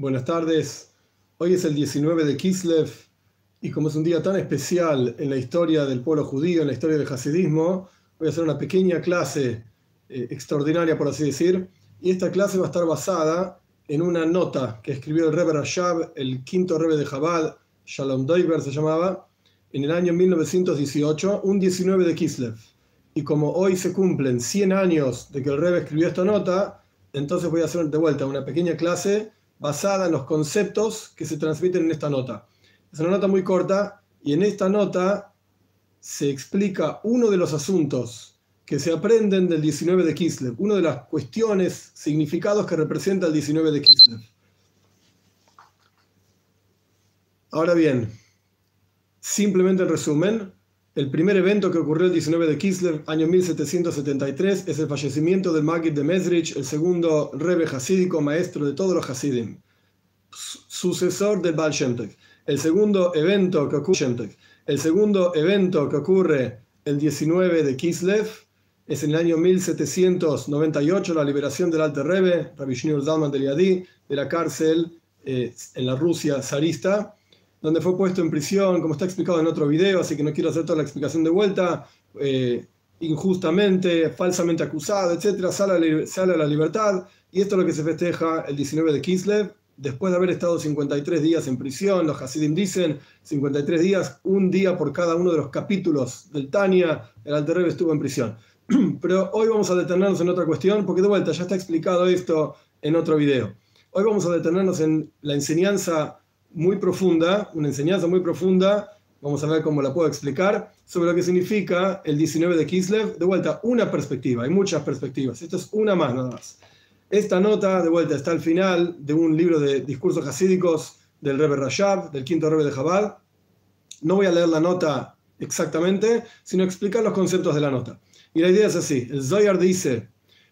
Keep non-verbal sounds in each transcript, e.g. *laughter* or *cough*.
Buenas tardes. Hoy es el 19 de Kislev y como es un día tan especial en la historia del pueblo judío, en la historia del hasidismo, voy a hacer una pequeña clase eh, extraordinaria, por así decir. Y esta clase va a estar basada en una nota que escribió el Rebbe Rashab, el quinto Rebbe de Chabad, Shalom Doiber se llamaba, en el año 1918, un 19 de Kislev. Y como hoy se cumplen 100 años de que el Rebbe escribió esta nota, entonces voy a hacer de vuelta una pequeña clase basada en los conceptos que se transmiten en esta nota. Es una nota muy corta y en esta nota se explica uno de los asuntos que se aprenden del 19 de Kislev, una de las cuestiones, significados que representa el 19 de Kislev. Ahora bien, simplemente en resumen, el primer evento que ocurrió el 19 de Kislev, año 1773, es el fallecimiento del Magid de Mesrich, el segundo rebe hasídico, maestro de todos los hasidim, sucesor del Baal Shem El segundo evento que ocurre, el segundo evento que ocurre el 19 de Kislev es en el año 1798, la liberación del Alte Rebbe, Rabbi Shneur Zalman de Yadi, de la cárcel eh, en la Rusia zarista donde fue puesto en prisión, como está explicado en otro video, así que no quiero hacer toda la explicación de vuelta, eh, injustamente, falsamente acusado, etc., sale, sale a la libertad, y esto es lo que se festeja el 19 de Kislev, después de haber estado 53 días en prisión, los Hasidim dicen 53 días, un día por cada uno de los capítulos del Tania, el Alter estuvo en prisión. *clears throat* Pero hoy vamos a detenernos en otra cuestión, porque de vuelta ya está explicado esto en otro video. Hoy vamos a detenernos en la enseñanza muy profunda, una enseñanza muy profunda, vamos a ver cómo la puedo explicar, sobre lo que significa el 19 de Kislev. De vuelta, una perspectiva, hay muchas perspectivas, esto es una más nada más. Esta nota, de vuelta, está al final de un libro de discursos hasídicos del Rebbe Rashab, del quinto Rebbe de Jabal. No voy a leer la nota exactamente, sino explicar los conceptos de la nota. Y la idea es así: el Zoyar dice,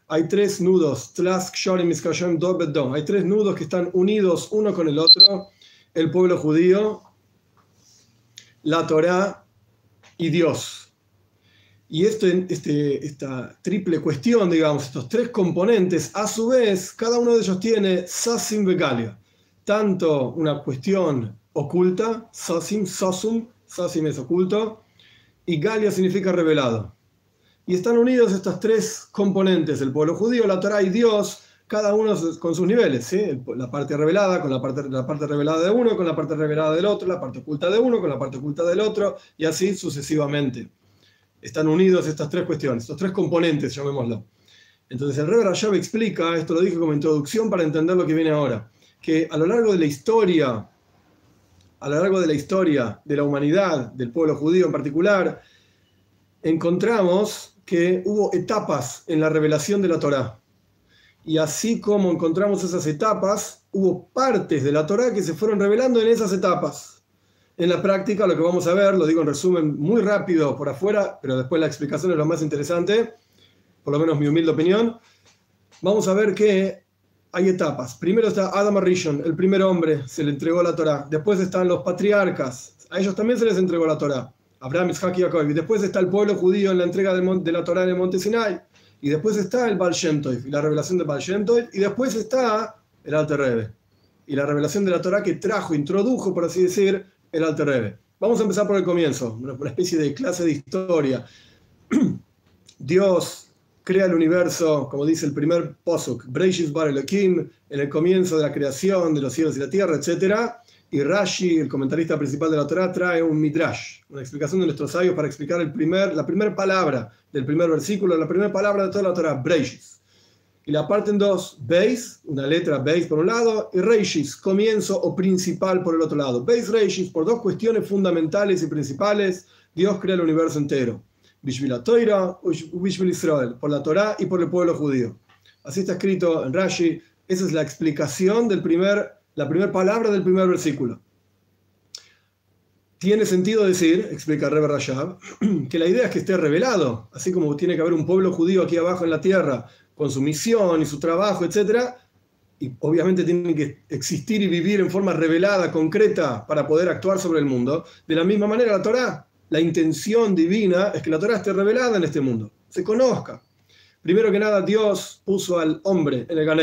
hay tres nudos, hay tres nudos que están unidos uno con el otro el pueblo judío, la Torá y Dios. Y esto, este, esta triple cuestión, digamos, estos tres componentes, a su vez, cada uno de ellos tiene Sasim Begalia, tanto una cuestión oculta, Sasim, Sasum, Sasim es oculto, y Galia significa revelado. Y están unidos estos tres componentes, el pueblo judío, la Torá y Dios, cada uno con sus niveles, ¿sí? la parte revelada con la parte, la parte revelada de uno, con la parte revelada del otro, la parte oculta de uno, con la parte oculta del otro, y así sucesivamente. Están unidos estas tres cuestiones, estos tres componentes, llamémoslo. Entonces el Rebbe Rashab explica, esto lo dije como introducción para entender lo que viene ahora, que a lo largo de la historia, a lo largo de la historia de la humanidad, del pueblo judío en particular, encontramos que hubo etapas en la revelación de la Torá y así como encontramos esas etapas, hubo partes de la Torá que se fueron revelando en esas etapas. En la práctica, lo que vamos a ver, lo digo en resumen muy rápido por afuera, pero después la explicación es lo más interesante, por lo menos mi humilde opinión. Vamos a ver que hay etapas. Primero está Adam Arishon, el primer hombre, se le entregó la Torá. Después están los patriarcas, a ellos también se les entregó la Torá. Abraham, Isaac y Jacob. Después está el pueblo judío en la entrega de la Torá en el monte Sinai y después está el Baal y la revelación del Baal y después está el Alter Rebbe, y la revelación de la Torah que trajo, introdujo, por así decir, el Alter Rebbe. Vamos a empezar por el comienzo, una especie de clase de historia. *clears throat* Dios crea el universo, como dice el primer posuk, Breishis Bar Elohim, en el comienzo de la creación de los cielos y la tierra, etcétera y Rashi, el comentarista principal de la Torah, trae un midrash, una explicación de nuestros sabios para explicar el primer, la primera palabra del primer versículo, la primera palabra de toda la Torah, Breishis. Y la parte en dos, Beis, una letra Beis por un lado, y Reishis, comienzo o principal por el otro lado. Beis Reishis, por dos cuestiones fundamentales y principales, Dios crea el universo entero. Bishvil Torah Bishvil Israel, por la Torah y por el pueblo judío. Así está escrito en Rashi, esa es la explicación del primer la primera palabra del primer versículo. Tiene sentido decir, explica Rebbe Rashab, *clears throat* que la idea es que esté revelado, así como tiene que haber un pueblo judío aquí abajo en la tierra, con su misión y su trabajo, etc. Y obviamente tiene que existir y vivir en forma revelada, concreta, para poder actuar sobre el mundo. De la misma manera, la Torah, la intención divina es que la Torah esté revelada en este mundo, se conozca. Primero que nada, Dios puso al hombre en el Gan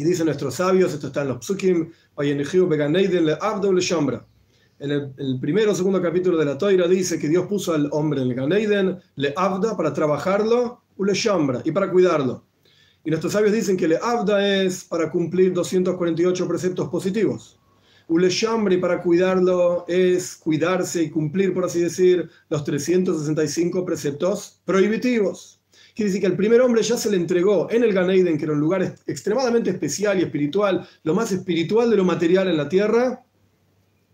Y dicen nuestros sabios, esto está en los psukim, en el, el primero o segundo capítulo de la Toira dice que Dios puso al hombre en el Ganeiden, le abda para trabajarlo, le shambra y para cuidarlo. Y nuestros sabios dicen que le abda es para cumplir 248 preceptos positivos. Ule y para cuidarlo es cuidarse y cumplir, por así decir, los 365 preceptos prohibitivos. Quiere decir que el primer hombre ya se le entregó en el Ganeiden, que era un lugar extremadamente especial y espiritual, lo más espiritual de lo material en la tierra,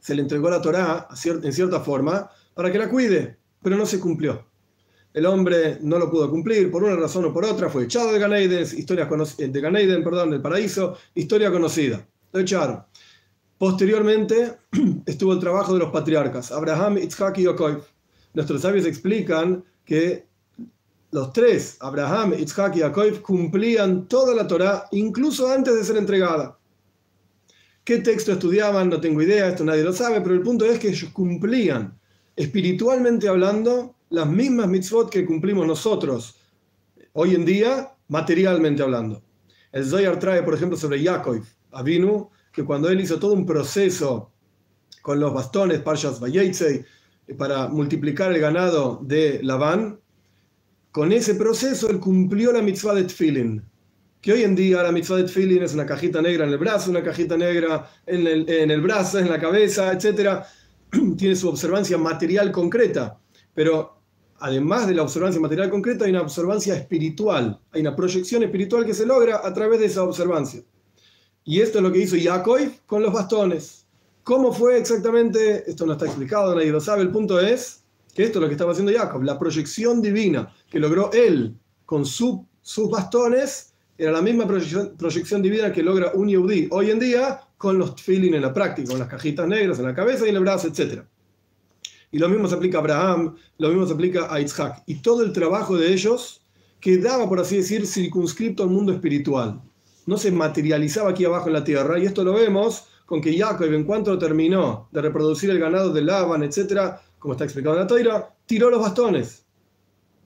se le entregó la Torá en cierta forma para que la cuide, pero no se cumplió. El hombre no lo pudo cumplir por una razón o por otra, fue echado de Ganeiden, historia de Ganeiden, perdón, del paraíso, historia conocida. Lo echaron. Posteriormente *clears throat* estuvo el trabajo de los patriarcas, Abraham, Isaac y Yaakov. Nuestros sabios explican que los tres, Abraham, Isaac y Jacob, cumplían toda la Torá, incluso antes de ser entregada. ¿Qué texto estudiaban? No tengo idea, esto nadie lo sabe, pero el punto es que ellos cumplían, espiritualmente hablando, las mismas mitzvot que cumplimos nosotros hoy en día, materialmente hablando. El Zoyar trae, por ejemplo, sobre Yaakov, Avinu, que cuando él hizo todo un proceso con los bastones, Parshas Vayeitzei, para multiplicar el ganado de Labán, con ese proceso él cumplió la mitzvah de Tfilin. Que hoy en día la mitzvah de Tfilin es una cajita negra en el brazo, una cajita negra en el, en el brazo, en la cabeza, etc. *clears throat* Tiene su observancia material concreta. Pero además de la observancia material concreta, hay una observancia espiritual. Hay una proyección espiritual que se logra a través de esa observancia. Y esto es lo que hizo Yaakov con los bastones. ¿Cómo fue exactamente? Esto no está explicado, nadie lo sabe. El punto es que esto es lo que estaba haciendo Jacob. La proyección divina que logró él con sus bastones era la misma proyección, divina que logra un Yehudi hoy en día con los tefilin en la práctica, con las cajitas negras en la cabeza y en el brazo, etc. Y lo mismo se aplica a Abraham, lo mismo se aplica a Isaac. Y todo el trabajo de ellos quedaba, por así decir, circunscripto al mundo espiritual no se materializaba aquí abajo en la tierra, y esto lo vemos con que Jacob, en cuanto terminó de reproducir el ganado de Laban, etc., como está explicado en la toira, tiró los bastones.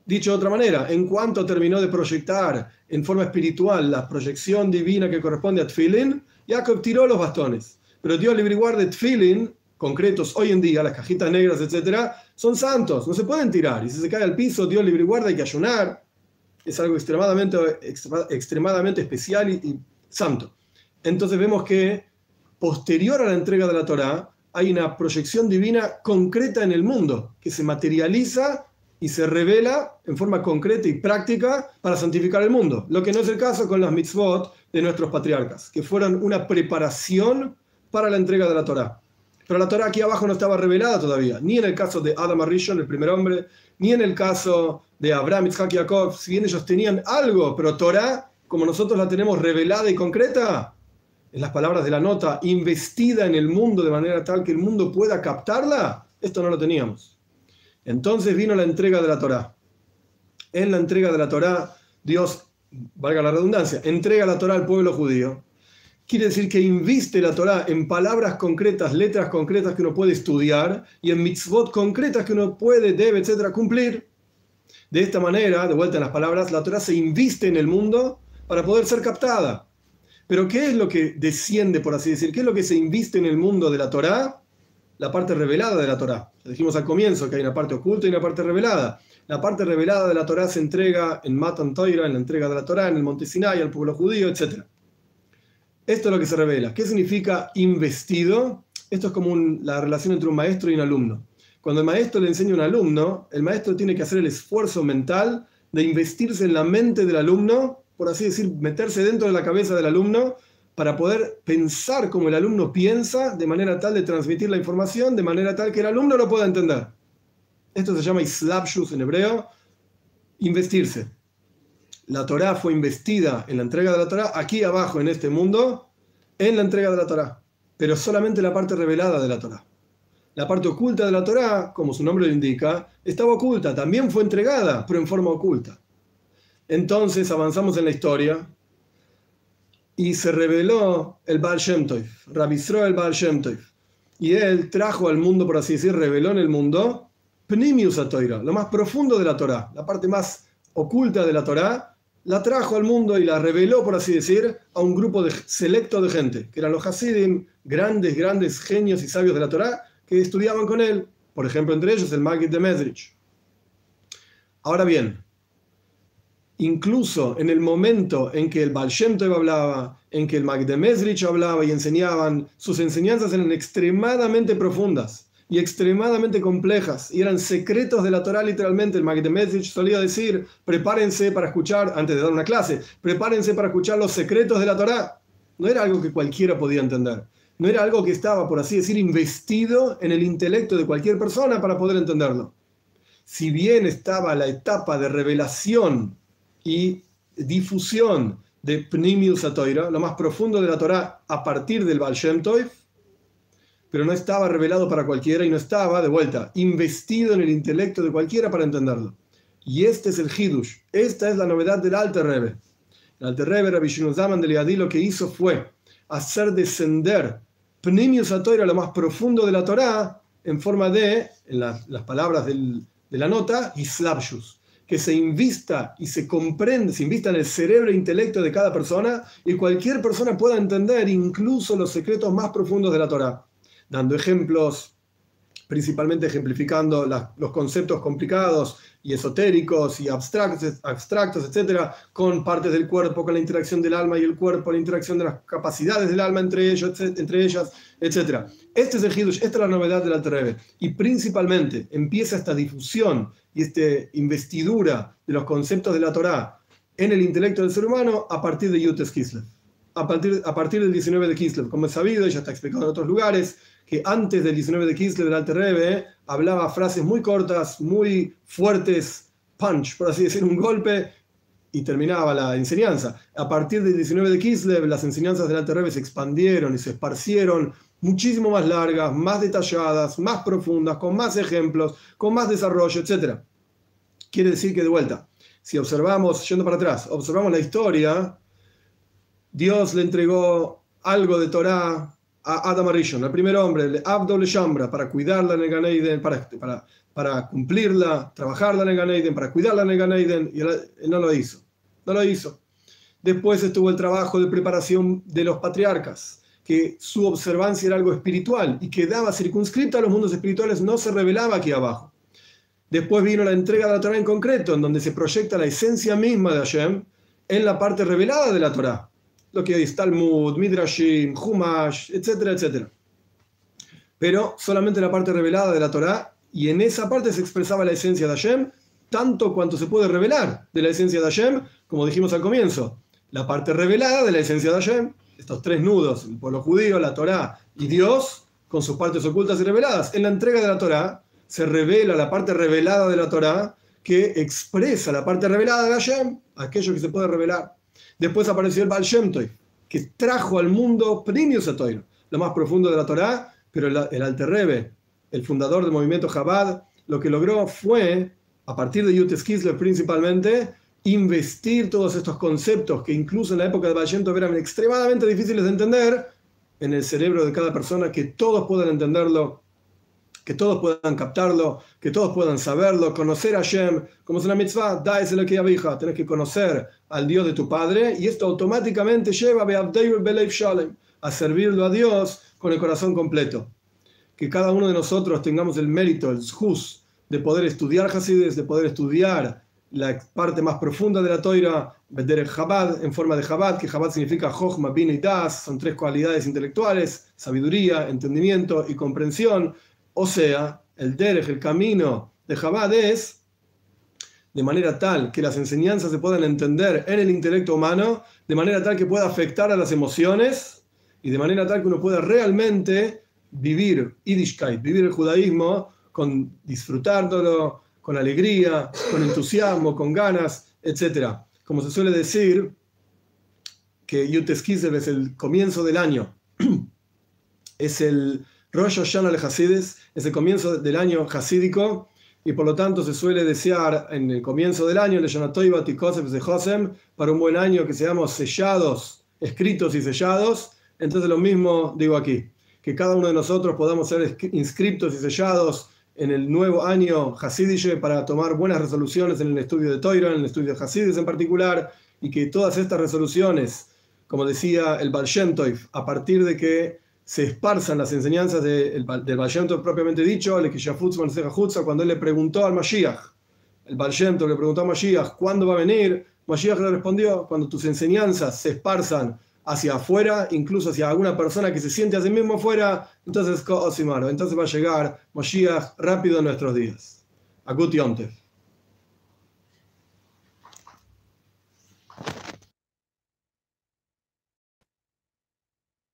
Dicho de otra manera, en cuanto terminó de proyectar en forma espiritual la proyección divina que corresponde a Tfilin, Jacob tiró los bastones. Pero Dios libre de Tfilin, concretos hoy en día, las cajitas negras, etc., son santos, no se pueden tirar. Y si se cae al piso, Dios libre guarda, hay que ayunar es algo extremadamente, extremadamente especial y, santo. Entonces vemos que posterior a la entrega de la Torá hay una proyección divina concreta en el mundo que se materializa y se revela en forma concreta y práctica para santificar el mundo. Lo que no es el caso con las mitzvot de nuestros patriarcas, que fueron una preparación para la entrega de la Torá. Pero la Torá aquí abajo no estaba revelada todavía, ni en el caso de Adam Arishon, el primer hombre, ni en el caso de Abraham, Isaac y Jacob, si bien ellos tenían algo, pero Torah, como nosotros la tenemos revelada y concreta, en las palabras de la nota, investida en el mundo de manera tal que el mundo pueda captarla, esto no lo teníamos. Entonces vino la entrega de la Torah. En la entrega de la Torah, Dios, valga la redundancia, entrega la Torah al pueblo judío. Quiere decir que inviste la Torah en palabras concretas, letras concretas que uno puede estudiar y en mitzvot concretas que uno puede, debe, etcétera, cumplir. De esta manera, de vuelta en las palabras, la Torah se inviste en el mundo para poder ser captada. Pero ¿qué es lo que desciende, por así decir? ¿Qué es lo que se inviste en el mundo de la Torah? La parte revelada de la Torah. dijimos al comienzo que hay una parte oculta y una parte revelada. La parte revelada de la Torah se entrega en Matan Toira, en la entrega de la Torah, en el Monte Sinai, al pueblo judío, etc. Esto es lo que se revela. ¿Qué significa investido? Esto es como la relación entre un maestro y un alumno. Cuando el maestro le enseña a un alumno, el maestro tiene que hacer el esfuerzo mental de investirse en la mente del alumno, por así decir, meterse dentro de la cabeza del alumno para poder pensar como el alumno piensa, de manera tal de transmitir la información, de manera tal que el alumno lo pueda entender. Esto se llama islapshus en hebreo, investirse. La Torah fue investida en la entrega de la Torah aquí abajo en este mundo, en la entrega de la Torah, pero solamente la parte revelada de la Torah. La parte oculta de la Torá, como su nombre lo indica, estaba oculta, también fue entregada, pero en forma oculta. Entonces avanzamos en la historia y se reveló el Baal Shem Tov, el Baal Shem. Y él trajo al mundo, por así decir, reveló en el mundo Pnimius Torah, lo más profundo de la Torá, la parte más oculta de la Torá, la trajo al mundo y la reveló, por así decir, a un grupo selecto de gente, que eran los Hasidim, grandes, grandes genios y sabios de la Torá, que estudiaban con él, por ejemplo, entre ellos el Magid de Medrich. Ahora bien, incluso en el momento en que el Baal hablaba, en que el Magid de Medrich hablaba y enseñaban, sus enseñanzas eran extremadamente profundas y extremadamente complejas y eran secretos de la Torah literalmente. El Magid Message solía decir, prepárense para escuchar, antes de dar una clase, prepárense para escuchar los secretos de la Torah. No era algo que cualquiera podía entender. No era algo que estaba, por así decir, investido en el intelecto de cualquier persona para poder entenderlo. Si bien estaba la etapa de revelación y difusión de Pnimius Torah, lo más profundo de la Torah a partir del Baal Shem Tov, pero no estaba revelado para cualquiera y no estaba, de vuelta, investido en el intelecto de cualquiera para entenderlo. Y este es el Hidush, esta es la novedad del Alter Rebbe. El Alter Rebbe, Rabbi Zaman de Liadi, lo que hizo fue hacer descender Pnimius Torah, lo más profundo de la Torah, en forma de, en las, palabras de la nota, Islabshus, que se invista y se comprende, se invista en el cerebro e intelecto de cada persona y cualquier persona pueda entender incluso los secretos más profundos de la Torah dando ejemplos, principalmente ejemplificando los conceptos complicados y esotéricos y abstractos, abstractos, etcétera, con partes del cuerpo, con la interacción del alma y el cuerpo, la interacción de las capacidades del alma entre, ellos, entre ellas, etcétera. Este es el Hidush, esta es la novedad del Alter Y principalmente empieza esta difusión y esta investidura de los conceptos de la Torá en el intelecto del ser humano a partir de Yutes Kislev. A partir, a partir del 19 de Kislev, como es sabido, ya está explicado en otros lugares, que antes del 19 de Kislev del Alter Rebbe hablaba frases muy cortas, muy fuertes, punch, por así decir, un golpe, y terminaba la enseñanza. A partir del 19 de Kislev, las enseñanzas del Alter Rebbe se expandieron y se esparcieron muchísimo más largas, más detalladas, más profundas, con más ejemplos, con más desarrollo, etc. Quiere decir que de vuelta, si observamos, yendo para atrás, observamos la historia, Dios le entregó algo de Torah a Adam Arishon, al primer hombre, el Abdol Shambra, para cuidarla en el Ganeiden, para, cumplirla, trabajarla en el Ganeiden, para cuidarla en el Ganeiden, y él, no lo hizo. No lo hizo. Después estuvo el trabajo de preparación de los patriarcas, que su observancia era algo espiritual y quedaba circunscrita a los mundos espirituales, no se revelaba aquí abajo. Después vino la entrega de la Torah en concreto, en donde se proyecta la esencia misma de Hashem en la parte revelada de la Torah lo que es Talmud, Midrashim, Humash, etcétera, etcétera. Pero solamente la parte revelada de la Torah, y en esa parte se expresaba la esencia de Hashem, tanto cuanto se puede revelar de la esencia de Hashem, como dijimos al comienzo. La parte revelada de la esencia de Hashem, estos tres nudos, el pueblo judío, la Torah y Dios, con sus partes ocultas y reveladas. En la entrega de la Torah se revela la parte revelada de la Torah que expresa la parte revelada de Hashem, aquello que se puede revelar. Después apareció el Baal Shem que trajo al mundo Primius Atoiro, lo más profundo de la Torá, pero el, el Alter Rebbe, el fundador del movimiento Chabad, lo que logró fue, a partir de Yutes Kislev principalmente, investir todos estos conceptos que incluso en la época de Shem eran extremadamente difíciles de entender en el cerebro de cada persona, que todos puedan entenderlo que todos puedan captarlo, que todos puedan saberlo, conocer a Hashem, como es una mitzvah, da ese lo que hija, tenés que conocer al Dios de tu Padre, y esto automáticamente lleva a servirlo a Dios con el corazón completo. Que cada uno de nosotros tengamos el mérito, el zhus, de poder estudiar Hasides, de poder estudiar la parte más profunda de la Toira, vender el Chabad en forma de Chabad, que Chabad significa Jochma, Bin y Das, son tres cualidades intelectuales, sabiduría, entendimiento y comprensión. O sea, el derech, el camino de Chabad es de manera tal que las enseñanzas se puedan entender en el intelecto humano, de manera tal que pueda afectar a las emociones y de manera tal que uno pueda realmente vivir Yiddishkeit, vivir el judaísmo con disfrutándolo, con alegría, con entusiasmo, con ganas, etc. Como se suele decir, que Yutes es el comienzo del año, *clears throat* es el, Rosh Hashanah Hasides es el comienzo del año hasídico y por lo tanto se suele desear en el comienzo del año, de para un buen año que seamos sellados, escritos y sellados. Entonces lo mismo digo aquí, que cada uno de nosotros podamos ser inscritos y sellados en el nuevo año Hasidiche para tomar buenas resoluciones en el estudio de Toira, en el estudio de Hasidis en particular, y que todas estas resoluciones, como decía el Tov, a partir de que se esparzan las enseñanzas del Tov propiamente dicho, cuando él le preguntó al Mashiach, el Tov le preguntó a Mashiach, ¿cuándo va a venir? Mashiach le respondió, cuando tus enseñanzas se esparzan hacia afuera, incluso hacia alguna persona que se siente a sí mismo afuera, entonces, entonces va a llegar Mashiach rápido en nuestros días. Akut Yomtev.